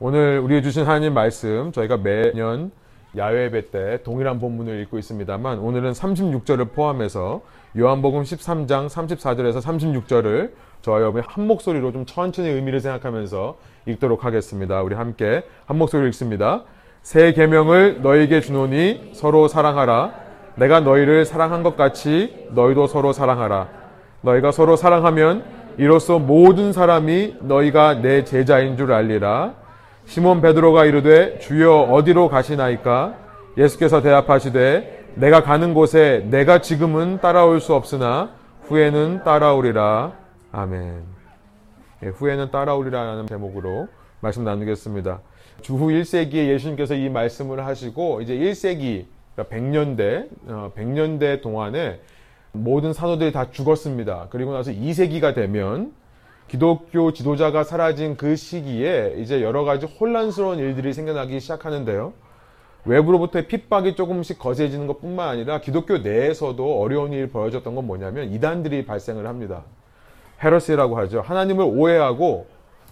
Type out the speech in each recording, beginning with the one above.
오늘 우리에 주신 하나님 말씀 저희가 매년 야외 예배 때 동일한 본문을 읽고 있습니다만 오늘은 36절을 포함해서 요한복음 13장 34절에서 36절을 저와 여러분이 한 목소리로 좀 천천히 의미를 생각하면서 읽도록 하겠습니다. 우리 함께 한 목소리로 읽습니다. 새 계명을 너에게 주노니 서로 사랑하라. 내가 너희를 사랑한 것 같이 너희도 서로 사랑하라. 너희가 서로 사랑하면 이로써 모든 사람이 너희가 내 제자인 줄 알리라. 시몬 베드로가 이르되 주여 어디로 가시나이까? 예수께서 대답하시되 내가 가는 곳에 내가 지금은 따라올 수 없으나 후에는 따라오리라. 아멘. 예, 후에는 따라오리라는 제목으로 말씀 나누겠습니다. 주후 1세기에 예수님께서 이 말씀을 하시고 이제 1세기 그러니까 100년대 100년대 동안에 모든 사도들이 다 죽었습니다. 그리고 나서 2세기가 되면 기독교 지도자가 사라진 그 시기에 이제 여러 가지 혼란스러운 일들이 생겨나기 시작하는데요. 외부로부터의 핍박이 조금씩 거세지는 것 뿐만 아니라 기독교 내에서도 어려운 일이 벌어졌던 건 뭐냐면 이단들이 발생을 합니다. 헤러시라고 하죠. 하나님을 오해하고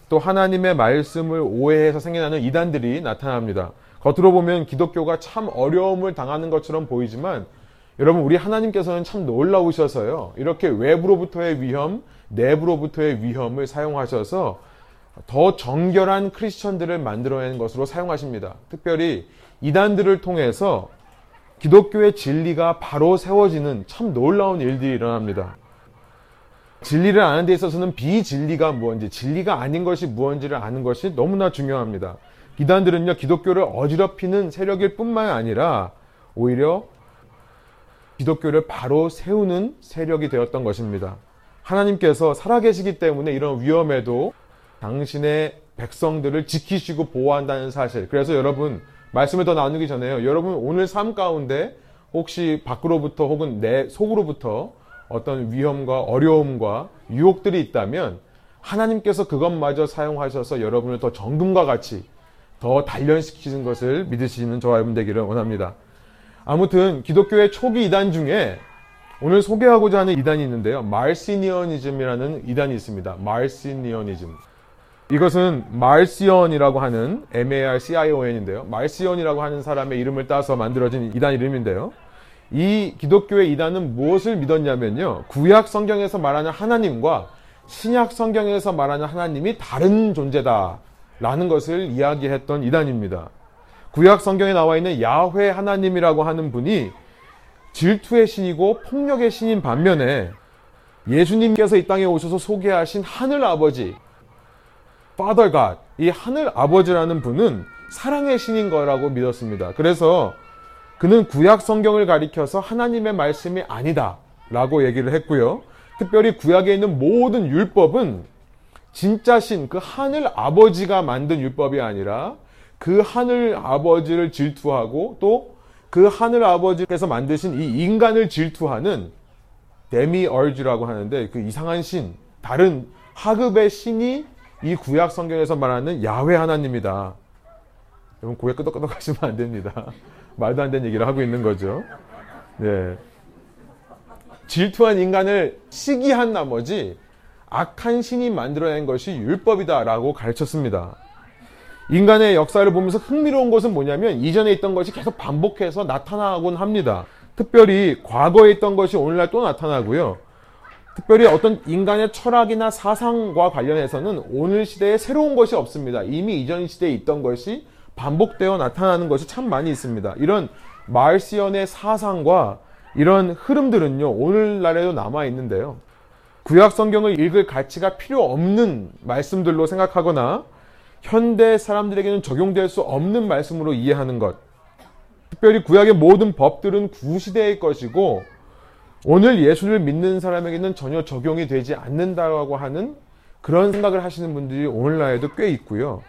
또 하나님의 말씀을 오해해서 생겨나는 이단들이 나타납니다. 겉으로 보면 기독교가 참 어려움을 당하는 것처럼 보이지만 여러분 우리 하나님께서는 참 놀라우셔서요. 이렇게 외부로부터의 위험, 내부로부터의 위험을 사용하셔서 더 정결한 크리스천들을 만들어내는 것으로 사용하십니다. 특별히 이단들을 통해서 기독교의 진리가 바로 세워지는 참 놀라운 일들이 일어납니다. 진리를 아는 데 있어서는 비진리가 무엇인지, 진리가 아닌 것이 무엇인지를 아는 것이 너무나 중요합니다. 이단들은요, 기독교를 어지럽히는 세력일 뿐만 아니라 오히려 기독교를 바로 세우는 세력이 되었던 것입니다. 하나님께서 살아계시기 때문에 이런 위험에도 당신의 백성들을 지키시고 보호한다는 사실. 그래서 여러분, 말씀을 더 나누기 전에요. 여러분, 오늘 삶 가운데 혹시 밖으로부터 혹은 내 속으로부터 어떤 위험과 어려움과 유혹들이 있다면 하나님께서 그것마저 사용하셔서 여러분을 더 정금과 같이 더 단련시키는 것을 믿으시는 저와 여러분 되기를 원합니다. 아무튼 기독교의 초기 이단 중에 오늘 소개하고자 하는 이단이 있는데요. 말시니언이즘이라는 이단이 있습니다. 말시니언이즘. 이것은 말시언이라고 하는 M-A-R-C-I-O-N인데요. 말시언이라고 하는 사람의 이름을 따서 만들어진 이단 이름인데요. 이 기독교의 이단은 무엇을 믿었냐면요. 구약 성경에서 말하는 하나님과 신약 성경에서 말하는 하나님이 다른 존재다. 라는 것을 이야기했던 이단입니다. 구약 성경에 나와 있는 야훼 하나님이라고 하는 분이 질투의 신이고 폭력의 신인 반면에 예수님께서 이 땅에 오셔서 소개하신 하늘 아버지, Father God, 이 하늘 아버지라는 분은 사랑의 신인 거라고 믿었습니다. 그래서 그는 구약 성경을 가리켜서 하나님의 말씀이 아니다 라고 얘기를 했고요. 특별히 구약에 있는 모든 율법은 진짜 신, 그 하늘 아버지가 만든 율법이 아니라 그 하늘 아버지를 질투하고 또 그 하늘 아버지께서 만드신 이 인간을 질투하는 데미얼즈라고 하는데 그 이상한 신, 다른 하급의 신이 이 구약 성경에서 말하는 야훼 하나님이다. 여러분 고개 끄덕끄덕 하시면 안 됩니다. 말도 안 되는 얘기를 하고 있는 거죠. 네. 질투한 인간을 시기한 나머지 악한 신이 만들어낸 것이 율법이다라고 가르쳤습니다. 인간의 역사를 보면서 흥미로운 것은 뭐냐면 이전에 있던 것이 계속 반복해서 나타나곤 합니다. 특별히 과거에 있던 것이 오늘날 또 나타나고요. 특별히 어떤 인간의 철학이나 사상과 관련해서는 오늘 시대에 새로운 것이 없습니다. 이미 이전 시대에 있던 것이 반복되어 나타나는 것이 참 많이 있습니다. 이런 말시언의 사상과 이런 흐름들은요, 오늘날에도 남아 있는데요. 구약 성경을 읽을 가치가 필요 없는 말씀들로 생각하거나 현대 사람들에게는 적용될 수 없는 말씀으로 이해하는 것. 특별히 구약의 모든 법들은 구시대의 것이고 오늘 예수를 믿는 사람에게는 전혀 적용이 되지 않는다고 하는 그런 생각을 하시는 분들이 오늘날에도 꽤 있고요.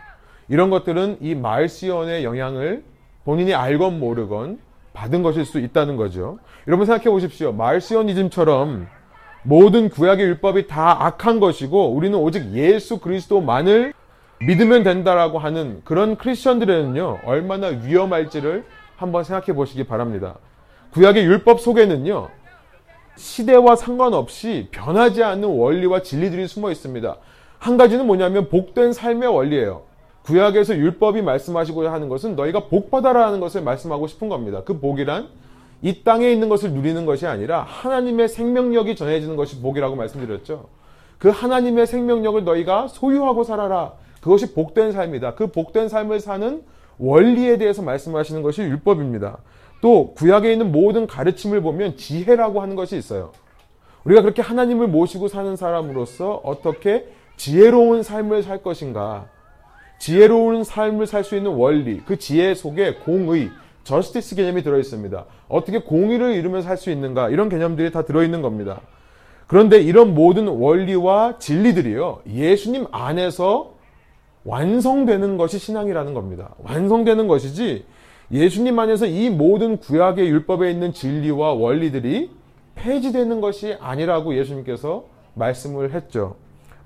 이런 것들은 이 말시언의 영향을 본인이 알건 모르건 받은 것일 수 있다는 거죠. 여러분 생각해 보십시오. 말시언이즘처럼 모든 구약의 율법이 다 악한 것이고 우리는 오직 예수 그리스도만을 믿으면 된다라고 하는 그런 크리스천들에는요 얼마나 위험할지를 한번 생각해 보시기 바랍니다. 구약의 율법 속에는요 시대와 상관없이 변하지 않는 원리와 진리들이 숨어 있습니다. 한 가지는 뭐냐면 복된 삶의 원리예요. 구약에서 율법이 말씀하시고자 하는 것은 너희가 복 받아라는 것을 말씀하고 싶은 겁니다. 그 복이란 이 땅에 있는 것을 누리는 것이 아니라 하나님의 생명력이 전해지는 것이 복이라고 말씀드렸죠. 그 하나님의 생명력을 너희가 소유하고 살아라. 그것이 복된 삶이다. 그 복된 삶을 사는 원리에 대해서 말씀하시는 것이 율법입니다. 또 구약에 있는 모든 가르침을 보면 지혜라고 하는 것이 있어요. 우리가 그렇게 하나님을 모시고 사는 사람으로서 어떻게 지혜로운 삶을 살 것인가? 지혜로운 삶을 살 수 있는 원리, 그 지혜 속에 공의, 저스티스 개념이 들어 있습니다. 어떻게 공의를 이루면서 살 수 있는가? 이런 개념들이 다 들어 있는 겁니다. 그런데 이런 모든 원리와 진리들이요. 예수님 안에서 완성되는 것이 신앙이라는 겁니다. 완성되는 것이지 예수님 안에서 이 모든 구약의 율법에 있는 진리와 원리들이 폐지되는 것이 아니라고 예수님께서 말씀을 했죠.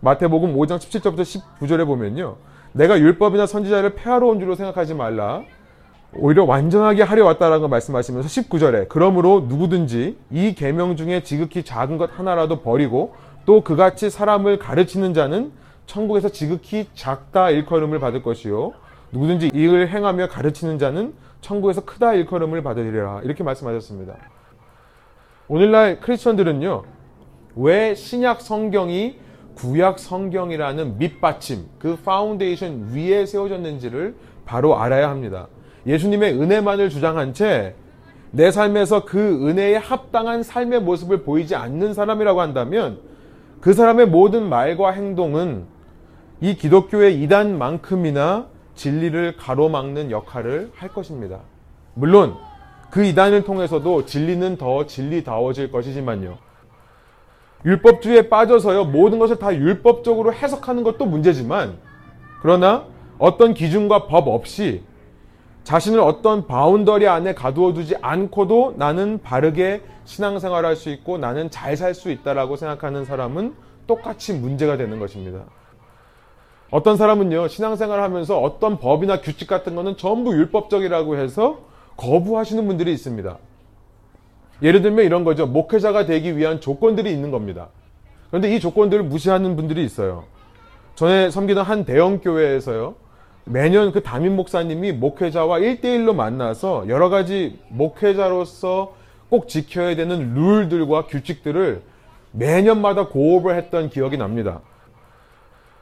마태복음 5장 17절부터 19절에 보면요. 내가 율법이나 선지자를 폐하러 온 줄로 생각하지 말라. 오히려 완전하게 하려 왔다라는 걸 말씀하시면서 19절에 그러므로 누구든지 이 계명 중에 지극히 작은 것 하나라도 버리고 또 그같이 사람을 가르치는 자는 천국에서 지극히 작다 일컬음을 받을 것이요 누구든지 이를 행하며 가르치는 자는 천국에서 크다 일컬음을 받으리라 이렇게 말씀하셨습니다. 오늘날 크리스천들은요 왜 신약 성경이 구약 성경이라는 밑받침 그 파운데이션 위에 세워졌는지를 바로 알아야 합니다. 예수님의 은혜만을 주장한 채 내 삶에서 그 은혜에 합당한 삶의 모습을 보이지 않는 사람이라고 한다면 그 사람의 모든 말과 행동은 이 기독교의 이단만큼이나 진리를 가로막는 역할을 할 것입니다. 물론 그 이단을 통해서도 진리는 더 진리다워질 것이지만요. 율법주의에 빠져서요, 모든 것을 다 율법적으로 해석하는 것도 문제지만, 그러나 어떤 기준과 법 없이 자신을 어떤 boundary 안에 가두어 두지 않고도 나는 바르게 신앙생활 할수 있고 나는 잘 살 수 있다라고 생각하는 사람은 똑같이 문제가 되는 것입니다. 어떤 사람은요, 신앙생활 하면서 어떤 법이나 규칙 같은 거는 전부 율법적이라고 해서 거부하시는 분들이 있습니다. 예를 들면 이런 거죠. 목회자가 되기 위한 조건들이 있는 겁니다. 그런데 이 조건들을 무시하는 분들이 있어요. 전에 섬기던 한 대형 교회에서요. 매년 그 담임 목사님이 목회자와 1대1로 만나서 여러 가지 목회자로서 꼭 지켜야 되는 룰들과 규칙들을 매년마다 고업을 했던 기억이 납니다.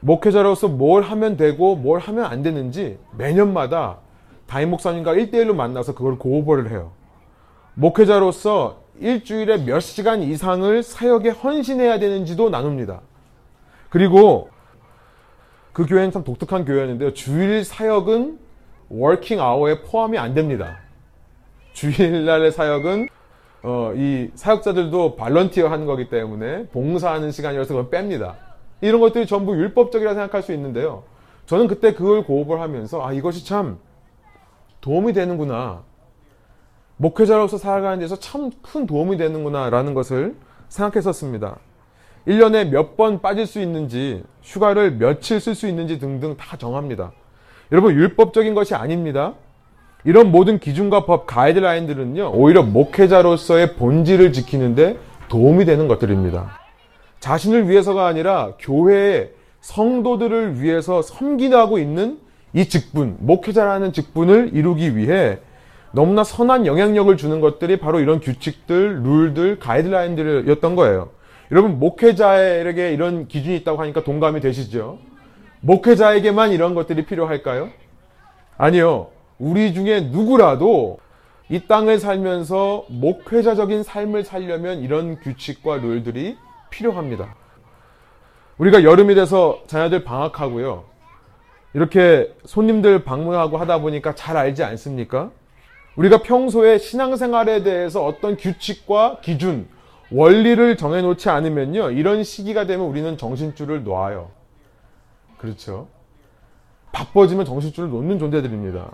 목회자로서 뭘 하면 되고 뭘 하면 안 되는지 매년마다 담임 목사님과 1대1로 만나서 그걸 고업을 해요. 목회자로서 일주일에 몇 시간 이상을 사역에 헌신해야 되는지도 나눕니다. 그리고 그 교회는 참 독특한 교회였는데요. 주일 사역은 working hour에 포함이 안 됩니다. 주일날의 사역은 어, 이 사역자들도 volunteer 하는 거기 때문에 봉사하는 시간이라서 그걸 뺍니다. 이런 것들이 전부 율법적이라 생각할 수 있는데요. 저는 그때 그걸 고업을 하면서 아 이것이 참 도움이 되는구나. 목회자로서 살아가는 데서 참 큰 도움이 되는구나 라는 것을 생각했었습니다. 1년에 몇 번 빠질 수 있는지, 휴가를 며칠 쓸 수 있는지 등등 다 정합니다. 여러분, 율법적인 것이 아닙니다. 이런 모든 기준과 법, 가이드라인들은요, 오히려 목회자로서의 본질을 지키는데 도움이 되는 것들입니다. 자신을 위해서가 아니라 교회의 성도들을 위해서 섬기하고 있는 이 직분, 목회자라는 직분을 이루기 위해 너무나 선한 영향력을 주는 것들이 바로 이런 규칙들, 룰들, 가이드라인들이었던 거예요. 여러분 목회자에게 이런 기준이 있다고 하니까 동감이 되시죠? 목회자에게만 이런 것들이 필요할까요? 아니요. 우리 중에 누구라도 이 땅을 살면서 목회자적인 삶을 살려면 이런 규칙과 룰들이 필요합니다. 우리가 여름이 돼서 자녀들 방학하고요. 이렇게 손님들 방문하고 하다 보니까 잘 알지 않습니까? 우리가 평소에 신앙생활에 대해서 어떤 규칙과 기준, 원리를 정해놓지 않으면요. 이런 시기가 되면 우리는 정신줄을 놓아요. 그렇죠. 바빠지면 정신줄을 놓는 존재들입니다.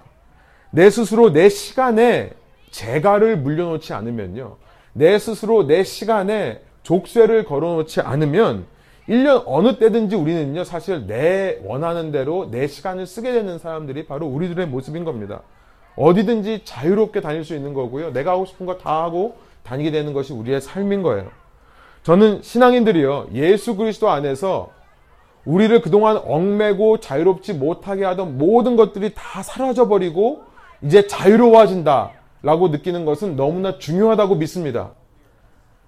내 스스로 내 시간에 재가를 물려놓지 않으면요. 내 스스로 내 시간에 족쇄를 걸어놓지 않으면 1년 어느 때든지 우리는요, 사실 내 원하는 대로 내 시간을 쓰게 되는 사람들이 바로 우리들의 모습인 겁니다. 어디든지 자유롭게 다닐 수 있는 거고요. 내가 하고 싶은 거 다 하고 다니게 되는 것이 우리의 삶인 거예요. 저는 신앙인들이요, 예수 그리스도 안에서 우리를 그동안 얽매고 자유롭지 못하게 하던 모든 것들이 다 사라져버리고 이제 자유로워진다 라고 느끼는 것은 너무나 중요하다고 믿습니다.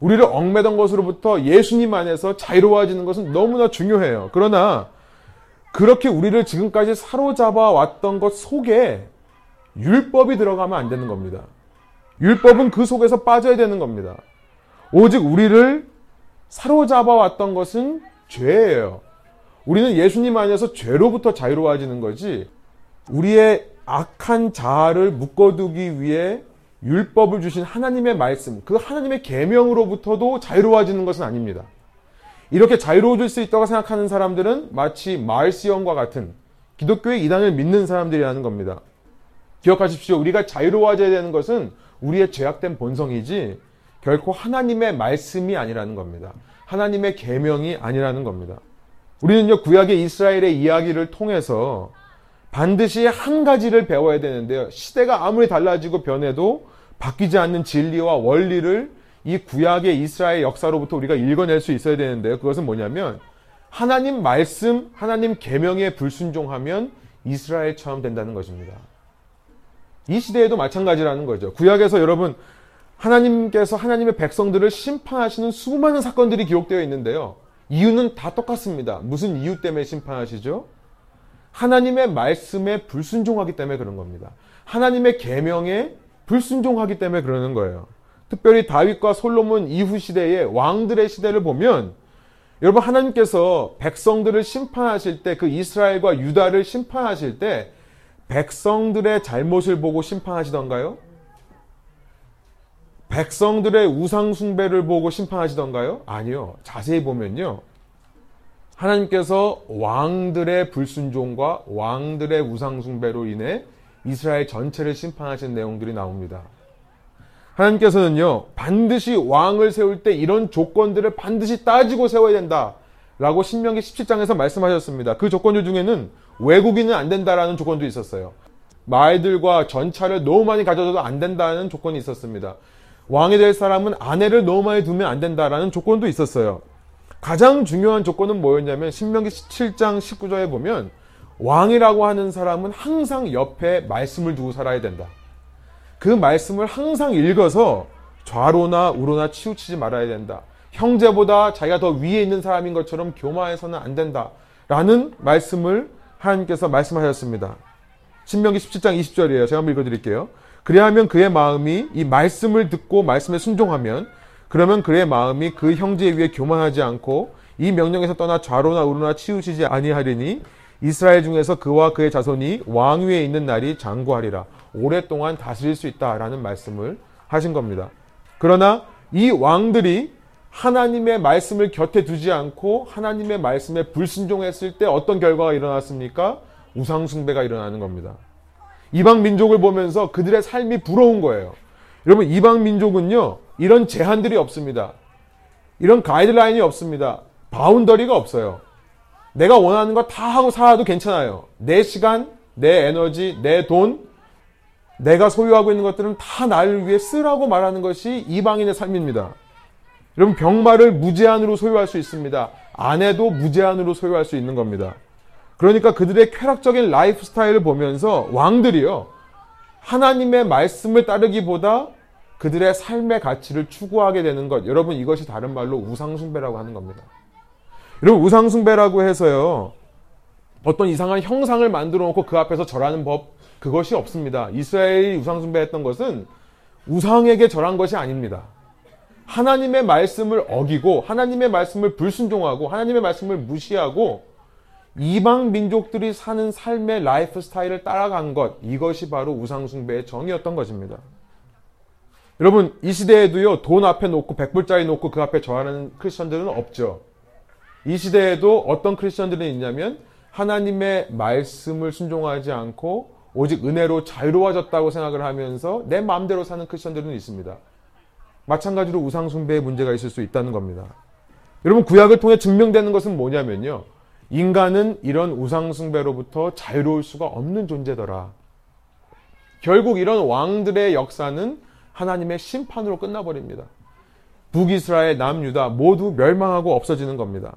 우리를 얽매던 것으로부터 예수님 안에서 자유로워지는 것은 너무나 중요해요. 그러나 그렇게 우리를 지금까지 사로잡아 왔던 것 속에 율법이 들어가면 안 되는 겁니다. 율법은 그 속에서 빠져야 되는 겁니다. 오직 우리를 사로잡아 왔던 것은 죄예요. 우리는 예수님 안에서 죄로부터 자유로워지는 거지 우리의 악한 자아를 묶어두기 위해 율법을 주신 하나님의 말씀, 그 하나님의 계명으로부터도 자유로워지는 것은 아닙니다. 이렇게 자유로워질 수 있다고 생각하는 사람들은 마치 마을시온과 같은 기독교의 이단을 믿는 사람들이라는 겁니다. 기억하십시오. 우리가 자유로워져야 되는 것은 우리의 죄악된 본성이지 결코 하나님의 말씀이 아니라는 겁니다. 하나님의 계명이 아니라는 겁니다. 우리는요 구약의 이스라엘의 이야기를 통해서 반드시 한 가지를 배워야 되는데요. 시대가 아무리 달라지고 변해도 바뀌지 않는 진리와 원리를 이 구약의 이스라엘 역사로부터 우리가 읽어낼 수 있어야 되는데요. 그것은 뭐냐면 하나님 말씀, 하나님 계명에 불순종하면 이스라엘처럼 된다는 것입니다. 이 시대에도 마찬가지라는 거죠. 구약에서 여러분 하나님께서 하나님의 백성들을 심판하시는 수많은 사건들이 기록되어 있는데요. 이유는 다 똑같습니다. 무슨 이유 때문에 심판하시죠? 하나님의 말씀에 불순종하기 때문에 그런 겁니다. 하나님의 계명에 불순종하기 때문에 그러는 거예요. 특별히 다윗과 솔로몬 이후 시대의 왕들의 시대를 보면 여러분 하나님께서 백성들을 심판하실 때 그 이스라엘과 유다를 심판하실 때 백성들의 잘못을 보고 심판하시던가요? 백성들의 우상 숭배를 보고 심판하시던가요? 아니요. 자세히 보면요. 하나님께서 왕들의 불순종과 왕들의 우상 숭배로 인해 이스라엘 전체를 심판하신 내용들이 나옵니다. 하나님께서는요, 반드시 왕을 세울 때 이런 조건들을 반드시 따지고 세워야 된다. 라고 신명기 17장에서 말씀하셨습니다. 그 조건들 중에는 외국인은 안 된다라는 조건도 있었어요. 말들과 전차를 너무 많이 가져도 안 된다는 조건이 있었습니다. 왕이 될 사람은 아내를 너무 많이 두면 안 된다라는 조건도 있었어요. 가장 중요한 조건은 뭐였냐면 신명기 17장 19절에 보면 왕이라고 하는 사람은 항상 옆에 말씀을 두고 살아야 된다. 그 말씀을 항상 읽어서 좌로나 우로나 치우치지 말아야 된다. 형제보다 자기가 더 위에 있는 사람인 것처럼 교만해서는 안 된다. 라는 말씀을 하나님께서 말씀하셨습니다. 신명기 17장 20절이에요. 제가 한번 읽어드릴게요. 그래야 하면 그의 마음이 이 말씀을 듣고 말씀에 순종하면 그러면 그의 마음이 그 형제 위에 교만하지 않고 이 명령에서 떠나 좌로나 우로나 치우치지 아니하리니 이스라엘 중에서 그와 그의 자손이 왕 위에 있는 날이 장구하리라. 오랫동안 다스릴 수 있다라는 말씀을 하신 겁니다. 그러나 이 왕들이 하나님의 말씀을 곁에 두지 않고 하나님의 말씀에 불순종했을 때 어떤 결과가 일어났습니까? 우상숭배가 일어나는 겁니다. 이방 민족을 보면서 그들의 삶이 부러운 거예요. 여러분, 이방 민족은요, 이런 제한들이 없습니다. 이런 가이드라인이 없습니다. 바운더리가 없어요. 내가 원하는 거 다 하고 살아도 괜찮아요. 내 시간, 내 에너지, 내 돈, 내가 소유하고 있는 것들은 다 나를 위해 쓰라고 말하는 것이 이방인의 삶입니다. 여러분, 병마를 무제한으로 소유할 수 있습니다. 아내도 무제한으로 소유할 수 있는 겁니다. 그러니까 그들의 쾌락적인 라이프 스타일을 보면서 왕들이요. 하나님의 말씀을 따르기보다 그들의 삶의 가치를 추구하게 되는 것. 여러분 이것이 다른 말로 우상숭배라고 하는 겁니다. 여러분 우상숭배라고 해서요. 어떤 이상한 형상을 만들어 놓고 그 앞에서 절하는 법 그것이 없습니다. 이스라엘이 우상숭배했던 것은 우상에게 절한 것이 아닙니다. 하나님의 말씀을 어기고 하나님의 말씀을 불순종하고 하나님의 말씀을 무시하고 이방 민족들이 사는 삶의 라이프 스타일을 따라간 것, 이것이 바로 우상숭배의 정의였던 것입니다. 여러분, 이 시대에도요, 돈 앞에 놓고, 백불짜리 놓고 그 앞에 절하는 크리스천들은 없죠. 이 시대에도 어떤 크리스천들은 있냐면, 하나님의 말씀을 순종하지 않고, 오직 은혜로 자유로워졌다고 생각을 하면서 내 마음대로 사는 크리스천들은 있습니다. 마찬가지로 우상 숭배의 문제가 있을 수 있다는 겁니다. 여러분, 구약을 통해 증명되는 것은 뭐냐면요. 인간은 이런 우상 숭배로부터 자유로울 수가 없는 존재더라. 결국 이런 왕들의 역사는 하나님의 심판으로 끝나버립니다. 북이스라엘, 남유다 모두 멸망하고 없어지는 겁니다.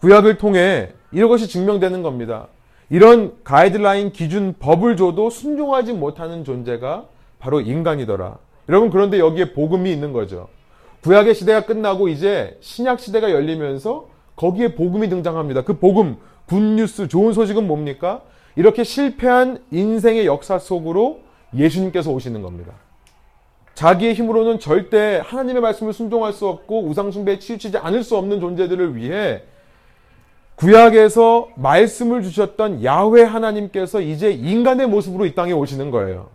구약을 통해 이것이 증명되는 겁니다. 이런 가이드라인 기준 법을 줘도 순종하지 못하는 존재가 바로 인간이더라. 여러분 그런데 여기에 복음이 있는 거죠. 구약의 시대가 끝나고 이제 신약 시대가 열리면서 거기에 복음이 등장합니다. 그 복음, 굿뉴스, 좋은 소식은 뭡니까? 이렇게 실패한 인생의 역사 속으로 예수님께서 오시는 겁니다. 자기의 힘으로는 절대 하나님의 말씀을 순종할 수 없고 우상숭배에 치우치지 않을 수 없는 존재들을 위해 구약에서 말씀을 주셨던 야훼 하나님께서 이제 인간의 모습으로 이 땅에 오시는 거예요.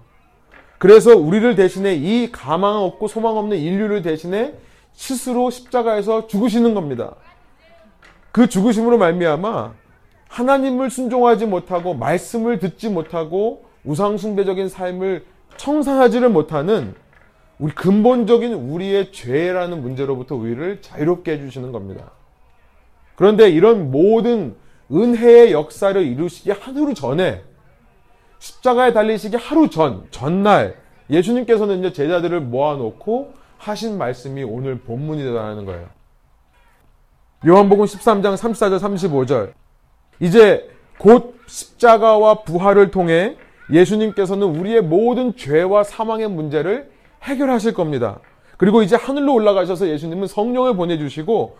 그래서 우리를 대신해 이 가망 없고 소망 없는 인류를 대신해 스스로 십자가에서 죽으시는 겁니다. 그 죽으심으로 말미암아 하나님을 순종하지 못하고 말씀을 듣지 못하고 우상숭배적인 삶을 청산하지를 못하는 우리 근본적인 우리의 죄라는 문제로부터 우리를 자유롭게 해주시는 겁니다. 그런데 이런 모든 은혜의 역사를 이루시기 하루 전에 십자가에 달리시기 하루 전, 전날 예수님께서는 이제 제자들을 모아놓고 하신 말씀이 오늘 본문이라는 거예요. 요한복음 13장 34절 35절. 이제 곧 십자가와 부활을 통해 예수님께서는 우리의 모든 죄와 사망의 문제를 해결하실 겁니다. 그리고 이제 하늘로 올라가셔서 예수님은 성령을 보내주시고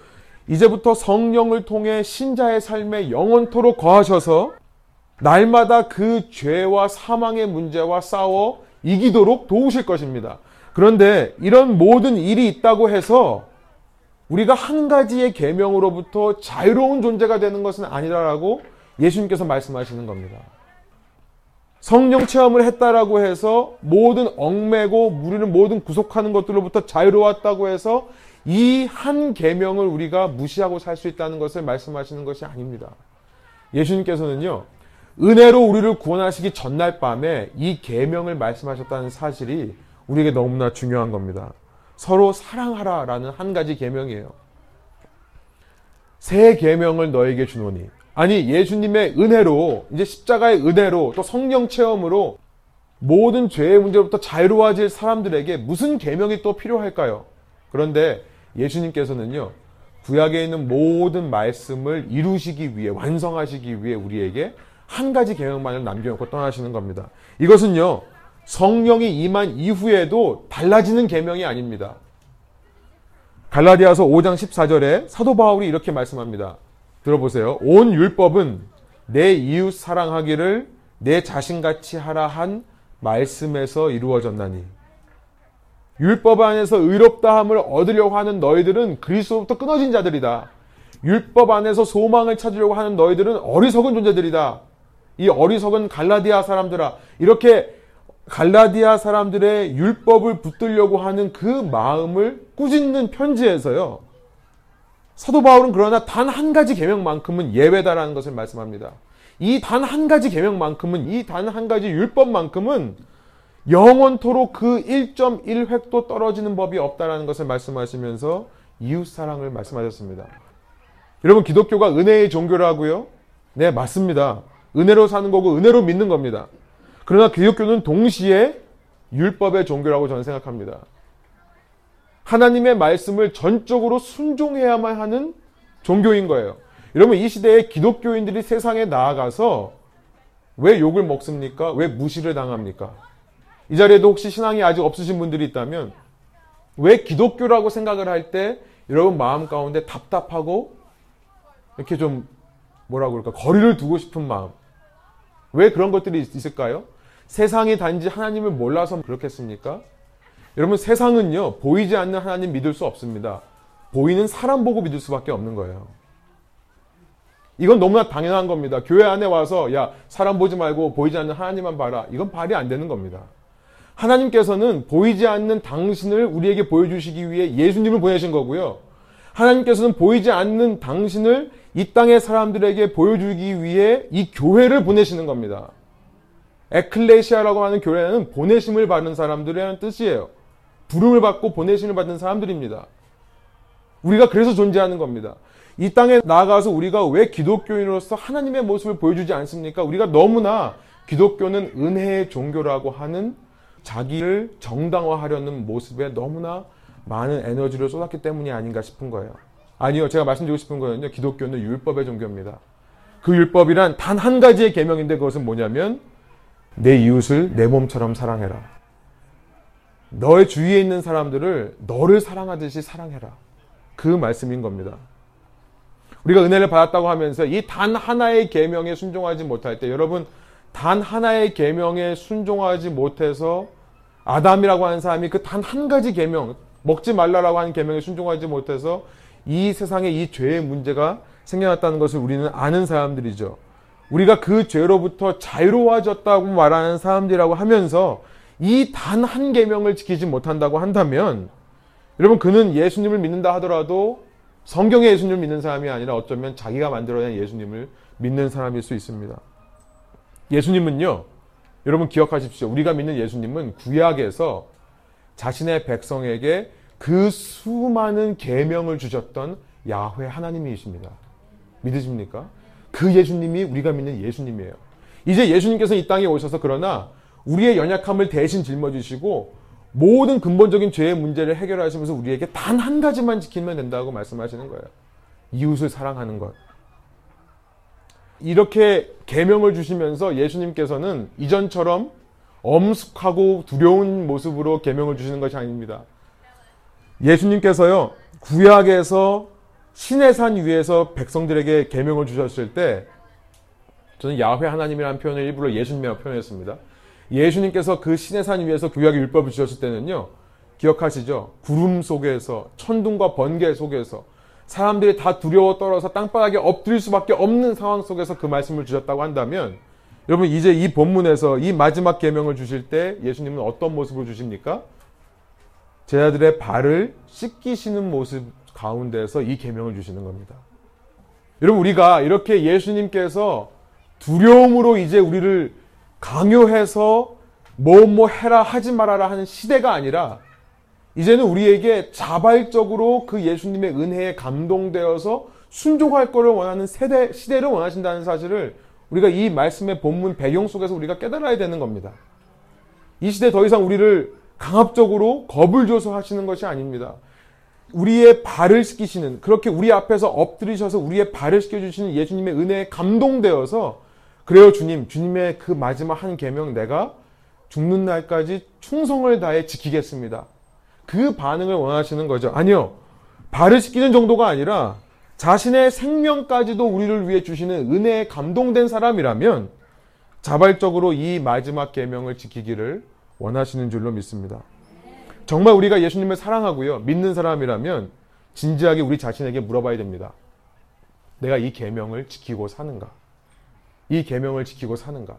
이제부터 성령을 통해 신자의 삶에 영원토록 거하셔서 날마다 그 죄와 사망의 문제와 싸워 이기도록 도우실 것입니다. 그런데 이런 모든 일이 있다고 해서 우리가 한 가지의 계명으로부터 자유로운 존재가 되는 것은 아니라라고 예수님께서 말씀하시는 겁니다. 성령 체험을 했다라고 해서 모든 얽매고 우리는 모든 구속하는 것들로부터 자유로웠다고 해서 이 한 계명을 우리가 무시하고 살 수 있다는 것을 말씀하시는 것이 아닙니다. 예수님께서는요. 은혜로 우리를 구원하시기 전날 밤에 이 계명을 말씀하셨다는 사실이 우리에게 너무나 중요한 겁니다. 서로 사랑하라라는 한 가지 계명이에요. 새 계명을 너에게 주노니 아니 예수님의 은혜로 이제 십자가의 은혜로 또 성령 체험으로 모든 죄의 문제로부터 자유로워질 사람들에게 무슨 계명이 또 필요할까요? 그런데 예수님께서는요. 구약에 있는 모든 말씀을 이루시기 위해 완성하시기 위해 우리에게 한 가지 계명만을 남겨놓고 떠나시는 겁니다. 이것은요. 성령이 임한 이후에도 달라지는 계명이 아닙니다. 갈라디아서 5장 14절에 사도 바울이 이렇게 말씀합니다. 들어보세요. 온 율법은 내 이웃 사랑하기를 내 자신같이 하라 한 말씀에서 이루어졌나니 율법 안에서 의롭다함을 얻으려고 하는 너희들은 그리스도부터 끊어진 자들이다. 율법 안에서 소망을 찾으려고 하는 너희들은 어리석은 존재들이다. 이 어리석은 갈라디아 사람들아 이렇게 갈라디아 사람들의 율법을 붙들려고 하는 그 마음을 꾸짖는 편지에서요. 사도 바울은 그러나 단 한 가지 계명만큼은 예외다라는 것을 말씀합니다. 이 단 한 가지 계명만큼은 이 단 한 가지 율법만큼은 영원토록 그 1.1획도 떨어지는 법이 없다라는 것을 말씀하시면서 이웃 사랑을 말씀하셨습니다. 여러분 기독교가 은혜의 종교라고요? 네, 맞습니다. 은혜로 사는 거고 은혜로 믿는 겁니다. 그러나 기독교는 동시에 율법의 종교라고 저는 생각합니다. 하나님의 말씀을 전적으로 순종해야만 하는 종교인 거예요. 여러분 이 시대에 기독교인들이 세상에 나아가서 왜 욕을 먹습니까? 왜 무시를 당합니까? 이 자리에도 혹시 신앙이 아직 없으신 분들이 있다면 왜 기독교라고 생각을 할 때 여러분 마음 가운데 답답하고 이렇게 좀 뭐라고 그럴까 거리를 두고 싶은 마음 왜 그런 것들이 있을까요? 세상이 단지 하나님을 몰라서 그렇겠습니까? 여러분 세상은요 보이지 않는 하나님 믿을 수 없습니다. 보이는 사람 보고 믿을 수밖에 없는 거예요. 이건 너무나 당연한 겁니다. 교회 안에 와서 야 사람 보지 말고 보이지 않는 하나님만 봐라. 이건 발이 안 되는 겁니다. 하나님께서는 보이지 않는 당신을 우리에게 보여주시기 위해 예수님을 보내신 거고요. 하나님께서는 보이지 않는 당신을 이 땅의 사람들에게 보여주기 위해 이 교회를 보내시는 겁니다. 에클레시아라고 하는 교회는 보내심을 받는 사람들이라는 뜻이에요. 부름을 받고 보내심을 받는 사람들입니다. 우리가 그래서 존재하는 겁니다. 이 땅에 나아가서 우리가 왜 기독교인으로서 하나님의 모습을 보여주지 않습니까? 우리가 너무나 기독교는 은혜의 종교라고 하는 자기를 정당화하려는 모습에 너무나 많은 에너지를 쏟았기 때문이 아닌가 싶은 거예요. 아니요. 제가 말씀드리고 싶은 거는요. 기독교는 율법의 종교입니다. 그 율법이란 단 한 가지의 계명인데 그것은 뭐냐면 내 이웃을 내 몸처럼 사랑해라. 너의 주위에 있는 사람들을 너를 사랑하듯이 사랑해라. 그 말씀인 겁니다. 우리가 은혜를 받았다고 하면서 이 단 하나의 계명에 순종하지 못할 때 여러분 단 하나의 계명에 순종하지 못해서 아담이라고 하는 사람이 그 단 한 가지 계명 먹지 말라라고 하는 계명에 순종하지 못해서 이 세상에 이 죄의 문제가 생겨났다는 것을 우리는 아는 사람들이죠. 우리가 그 죄로부터 자유로워졌다고 말하는 사람들이라고 하면서 이 단 한 계명을 지키지 못한다고 한다면 여러분 그는 예수님을 믿는다 하더라도 성경의 예수님을 믿는 사람이 아니라 어쩌면 자기가 만들어낸 예수님을 믿는 사람일 수 있습니다. 예수님은요. 여러분 기억하십시오. 우리가 믿는 예수님은 구약에서 자신의 백성에게 그 수많은 계명을 주셨던 야훼 하나님이십니다. 믿으십니까? 그 예수님이 우리가 믿는 예수님이에요. 이제 예수님께서 이 땅에 오셔서 그러나 우리의 연약함을 대신 짊어지시고 모든 근본적인 죄의 문제를 해결하시면서 우리에게 단 한 가지만 지키면 된다고 말씀하시는 거예요. 이웃을 사랑하는 것. 이렇게 계명을 주시면서 예수님께서는 이전처럼 엄숙하고 두려운 모습으로 계명을 주시는 것이 아닙니다. 예수님께서요 구약에서 신의 산 위에서 백성들에게 계명을 주셨을 때 저는 야훼 하나님이라는 표현을 일부러 예수님이라고 표현했습니다. 예수님께서 그 신의 산 위에서 구약의 율법을 주셨을 때는요. 기억하시죠? 구름 속에서 천둥과 번개 속에서 사람들이 다 두려워 떨어서 땅바닥에 엎드릴 수밖에 없는 상황 속에서 그 말씀을 주셨다고 한다면 여러분 이제 이 본문에서 이 마지막 계명을 주실 때 예수님은 어떤 모습을 주십니까? 제자들의 발을 씻기시는 모습 가운데서 이 계명을 주시는 겁니다. 여러분 우리가 이렇게 예수님께서 두려움으로 이제 우리를 강요해서 뭐뭐 해라 하지 말아라 하는 시대가 아니라 이제는 우리에게 자발적으로 그 예수님의 은혜에 감동되어서 순종할 것을 원하는 세대 시대를 원하신다는 사실을 우리가 이 말씀의 본문 배경 속에서 우리가 깨달아야 되는 겁니다. 이 시대 더 이상 우리를 강압적으로 겁을 줘서 하시는 것이 아닙니다. 우리의 발을 씻기시는 그렇게 우리 앞에서 엎드리셔서 우리의 발을 씻겨 주시는 예수님의 은혜에 감동되어서 그래요 주님 주님의 그 마지막 한 계명 내가 죽는 날까지 충성을 다해 지키겠습니다. 그 반응을 원하시는 거죠. 아니요. 발을 씻기는 정도가 아니라 자신의 생명까지도 우리를 위해 주시는 은혜에 감동된 사람이라면 자발적으로 이 마지막 계명을 지키기를 원하시는 줄로 믿습니다. 정말 우리가 예수님을 사랑하고요. 믿는 사람이라면 진지하게 우리 자신에게 물어봐야 됩니다. 내가 이 계명을 지키고 사는가? 이 계명을 지키고 사는가?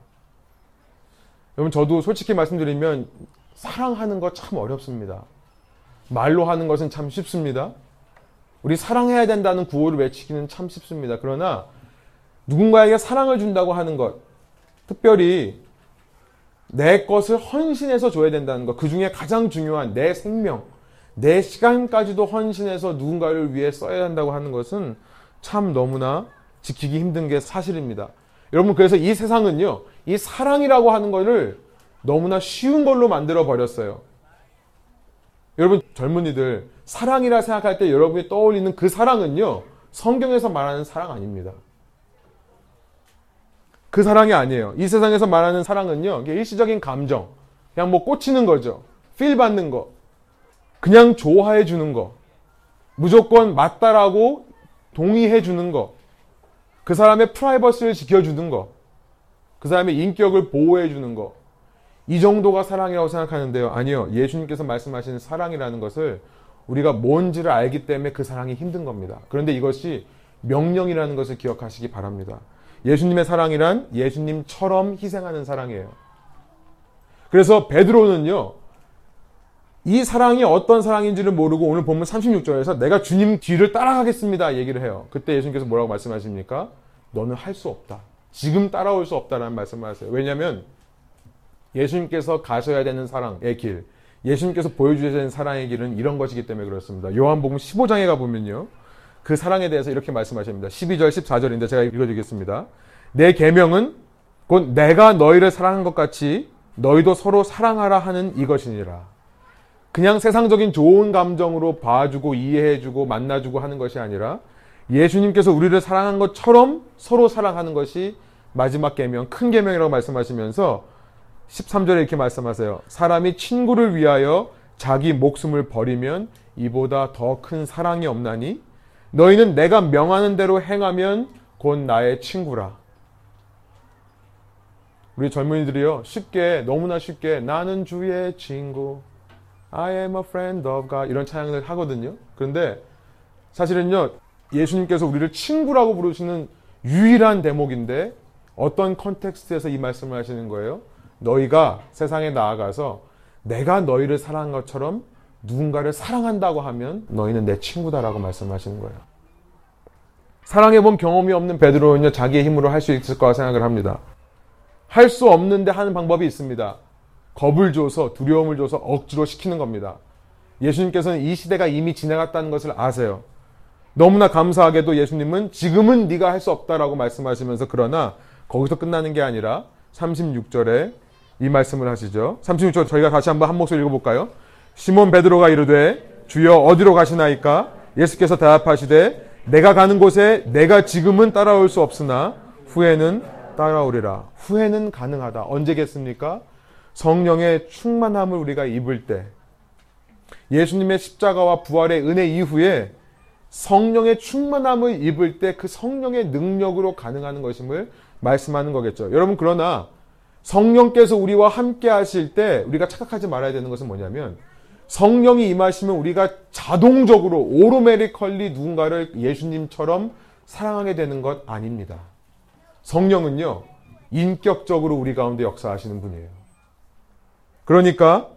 여러분 저도 솔직히 말씀드리면 사랑하는 거 참 어렵습니다. 말로 하는 것은 참 쉽습니다. 우리 사랑해야 된다는 구호를 외치기는 참 쉽습니다. 그러나 누군가에게 사랑을 준다고 하는 것, 특별히 내 것을 헌신해서 줘야 된다는 것, 그 중에 가장 중요한 내 생명, 내 시간까지도 헌신해서 누군가를 위해 써야 한다고 하는 것은 참 너무나 지키기 힘든 게 사실입니다. 여러분, 그래서 이 세상은요, 이 사랑이라고 하는 것을 너무나 쉬운 걸로 만들어 버렸어요. 여러분 젊은이들 사랑이라 생각할 때 여러분이 떠올리는 그 사랑은요 성경에서 말하는 사랑 아닙니다. 그 사랑이 아니에요. 이 세상에서 말하는 사랑은요 일시적인 감정, 그냥 뭐 꽂히는 거죠. 필 받는 거, 그냥 좋아해 주는 거, 무조건 맞다라고 동의해 주는 거, 그 사람의 프라이버시를 지켜주는 거, 그 사람의 인격을 보호해 주는 거, 이 정도가 사랑이라고 생각하는데요. 아니요. 예수님께서 말씀하시는 사랑이라는 것을 우리가 뭔지를 알기 때문에 그 사랑이 힘든 겁니다. 그런데 이것이 명령이라는 것을 기억하시기 바랍니다. 예수님의 사랑이란 예수님처럼 희생하는 사랑이에요. 그래서 베드로는요. 이 사랑이 어떤 사랑인지를 모르고 오늘 본문 36절에서 내가 주님 뒤를 따라가겠습니다 얘기를 해요. 그때 예수님께서 뭐라고 말씀하십니까? 너는 할 수 없다. 지금 따라올 수 없다라는 말씀을 하세요. 왜냐하면 예수님께서 가셔야 되는 사랑의 길, 예수님께서 보여주셔야 되는 사랑의 길은 이런 것이기 때문에 그렇습니다. 요한복음 15장에 가보면요. 그 사랑에 대해서 이렇게 말씀하십니다. 12절, 14절인데 제가 읽어드리겠습니다. 내 계명은 곧 내가 너희를 사랑한 것 같이 너희도 서로 사랑하라 하는 이것이니라. 그냥 세상적인 좋은 감정으로 봐주고 이해해주고 만나주고 하는 것이 아니라 예수님께서 우리를 사랑한 것처럼 서로 사랑하는 것이 마지막 계명, 큰 계명이라고 말씀하시면서 13절에 이렇게 말씀하세요. 사람이 친구를 위하여 자기 목숨을 버리면 이보다 더 큰 사랑이 없나니 너희는 내가 명하는 대로 행하면 곧 나의 친구라. 우리 젊은이들이요 쉽게 너무나 쉽게 나는 주의 친구 I am a friend of God 이런 찬양을 하거든요. 그런데 사실은요 예수님께서 우리를 친구라고 부르시는 유일한 대목인데 어떤 컨텍스트에서 이 말씀을 하시는 거예요? 너희가 세상에 나아가서 내가 너희를 사랑한 것처럼 누군가를 사랑한다고 하면 너희는 내 친구다라고 말씀하시는 거예요. 사랑해본 경험이 없는 베드로는요 자기의 힘으로 할 수 있을 거라 생각을 합니다. 할 수 없는데 하는 방법이 있습니다. 겁을 줘서 두려움을 줘서 억지로 시키는 겁니다. 예수님께서는 이 시대가 이미 지나갔다는 것을 아세요. 너무나 감사하게도 예수님은 지금은 네가 할 수 없다라고 말씀하시면서 그러나 거기서 끝나는 게 아니라 36절에 이 말씀을 하시죠. 36절 저희가 다시 한번 한 목소리 읽어볼까요? 시몬 베드로가 이르되 주여 어디로 가시나이까? 예수께서 대답하시되 내가 가는 곳에 내가 지금은 따라올 수 없으나 후에는 따라오리라. 후에는 가능하다. 언제겠습니까? 성령의 충만함을 우리가 입을 때 예수님의 십자가와 부활의 은혜 이후에 성령의 충만함을 입을 때 그 성령의 능력으로 가능하는 것임을 말씀하는 거겠죠. 여러분 그러나 성령께서 우리와 함께 하실 때 우리가 착각하지 말아야 되는 것은 뭐냐면 성령이 임하시면 우리가 자동적으로 오로메리컬리 누군가를 예수님처럼 사랑하게 되는 것 아닙니다. 성령은요, 인격적으로 우리 가운데 역사하시는 분이에요. 그러니까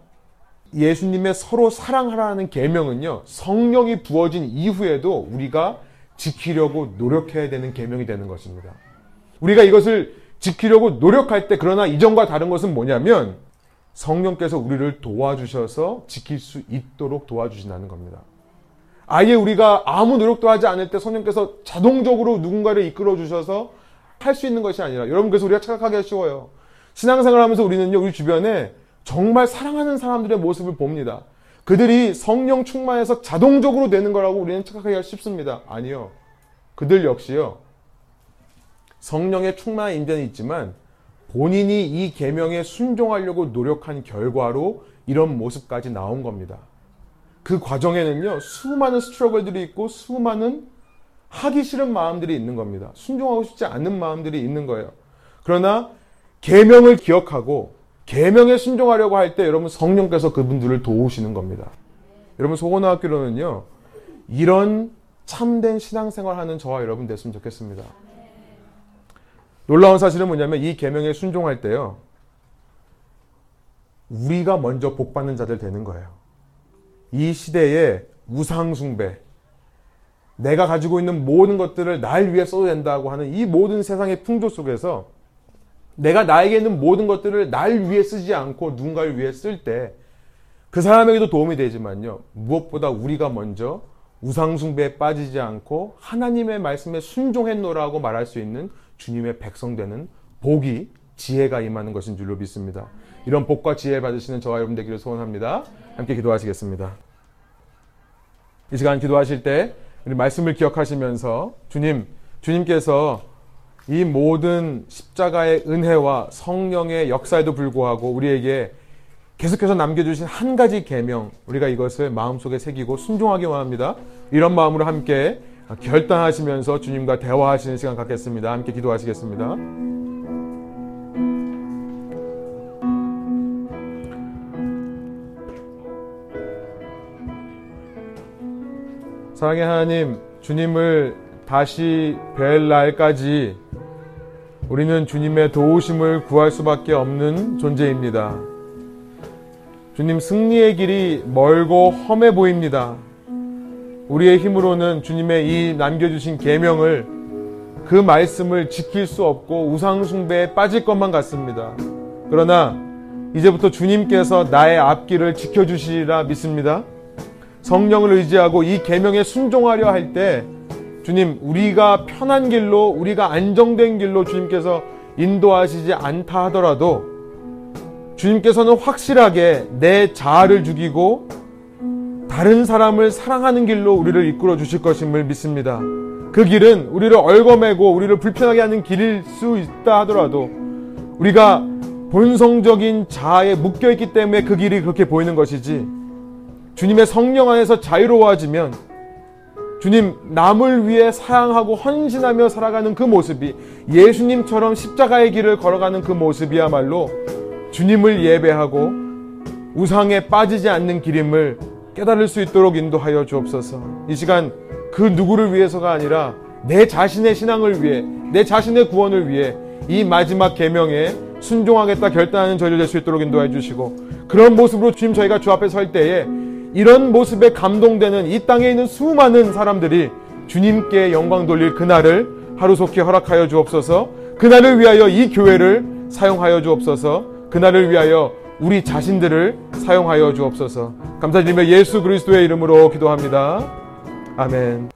예수님의 서로 사랑하라는 계명은요, 성령이 부어진 이후에도 우리가 지키려고 노력해야 되는 계명이 되는 것입니다. 우리가 이것을 지키려고 노력할 때 그러나 이전과 다른 것은 뭐냐면 성령께서 우리를 도와주셔서 지킬 수 있도록 도와주신다는 겁니다. 아예 우리가 아무 노력도 하지 않을 때 성령께서 자동적으로 누군가를 이끌어 주셔서 할 수 있는 것이 아니라 여러분 그래서 우리가 착각하기 쉬워요. 신앙생활 하면서 우리는요 우리 주변에 정말 사랑하는 사람들의 모습을 봅니다. 그들이 성령 충만해서 자동적으로 되는 거라고 우리는 착각하기가 쉽습니다. 아니요. 그들 역시요. 성령의 충만한 인자는 있지만 본인이 이 계명에 순종하려고 노력한 결과로 이런 모습까지 나온 겁니다. 그 과정에는요 수많은 스트러글들이 있고 수많은 하기 싫은 마음들이 있는 겁니다. 순종하고 싶지 않는 마음들이 있는 거예요. 그러나 계명을 기억하고 계명에 순종하려고 할 때 여러분 성령께서 그분들을 도우시는 겁니다. 여러분 소고등학교로는요 이런 참된 신앙생활하는 저와 여러분 됐으면 좋겠습니다. 놀라운 사실은 뭐냐면 이 계명에 순종할 때요. 우리가 먼저 복 받는 자들 되는 거예요. 이 시대에 우상 숭배, 내가 가지고 있는 모든 것들을 날 위해 써도 된다고 하는 이 모든 세상의 풍조 속에서 내가 나에게 있는 모든 것들을 날 위해 쓰지 않고 누군가를 위해 쓸 때 그 사람에게도 도움이 되지만요. 무엇보다 우리가 먼저 우상숭배에 빠지지 않고 하나님의 말씀에 순종했노라고 말할 수 있는 주님의 백성 되는 복이 지혜가 임하는 것인 줄로 믿습니다. 이런 복과 지혜 받으시는 저와 여러분 되기를 소원합니다. 함께 기도하시겠습니다. 이 시간 기도하실 때 우리 말씀을 기억하시면서 주님, 주님께서 이 모든 십자가의 은혜와 성령의 역사에도 불구하고 우리에게 계속해서 남겨주신 한 가지 계명 우리가 이것을 마음속에 새기고 순종하기 원합니다. 이런 마음으로 함께 결단하시면서 주님과 대화하시는 시간 갖겠습니다. 함께 기도하시겠습니다. 사랑의 하나님, 주님을 다시 뵐 날까지 우리는 주님의 도우심을 구할 수밖에 없는 존재입니다. 주님 승리의 길이 멀고 험해 보입니다. 우리의 힘으로는 주님의 이 남겨주신 계명을 그 말씀을 지킬 수 없고 우상숭배에 빠질 것만 같습니다. 그러나 이제부터 주님께서 나의 앞길을 지켜주시리라 믿습니다. 성령을 의지하고 이 계명에 순종하려 할 때 주님 우리가 편한 길로 우리가 안정된 길로 주님께서 인도하시지 않다 하더라도 주님께서는 확실하게 내 자아를 죽이고 다른 사람을 사랑하는 길로 우리를 이끌어 주실 것임을 믿습니다. 그 길은 우리를 얽어매고 우리를 불편하게 하는 길일 수 있다 하더라도 우리가 본성적인 자아에 묶여 있기 때문에 그 길이 그렇게 보이는 것이지 주님의 성령 안에서 자유로워지면 주님 남을 위해 사랑하고 헌신하며 살아가는 그 모습이 예수님처럼 십자가의 길을 걸어가는 그 모습이야말로 주님을 예배하고 우상에 빠지지 않는 길임을 깨달을 수 있도록 인도하여 주옵소서. 이 시간 그 누구를 위해서가 아니라 내 자신의 신앙을 위해 내 자신의 구원을 위해 이 마지막 계명에 순종하겠다 결단하는 저희를 될 수 있도록 인도해 주시고 그런 모습으로 주님 저희가 주 앞에 설 때에 이런 모습에 감동되는 이 땅에 있는 수많은 사람들이 주님께 영광 돌릴 그날을 하루속히 허락하여 주옵소서. 그날을 위하여 이 교회를 사용하여 주옵소서. 그날을 위하여 우리 자신들을 사용하여 주옵소서. 감사드리며 예수 그리스도의 이름으로 기도합니다. 아멘.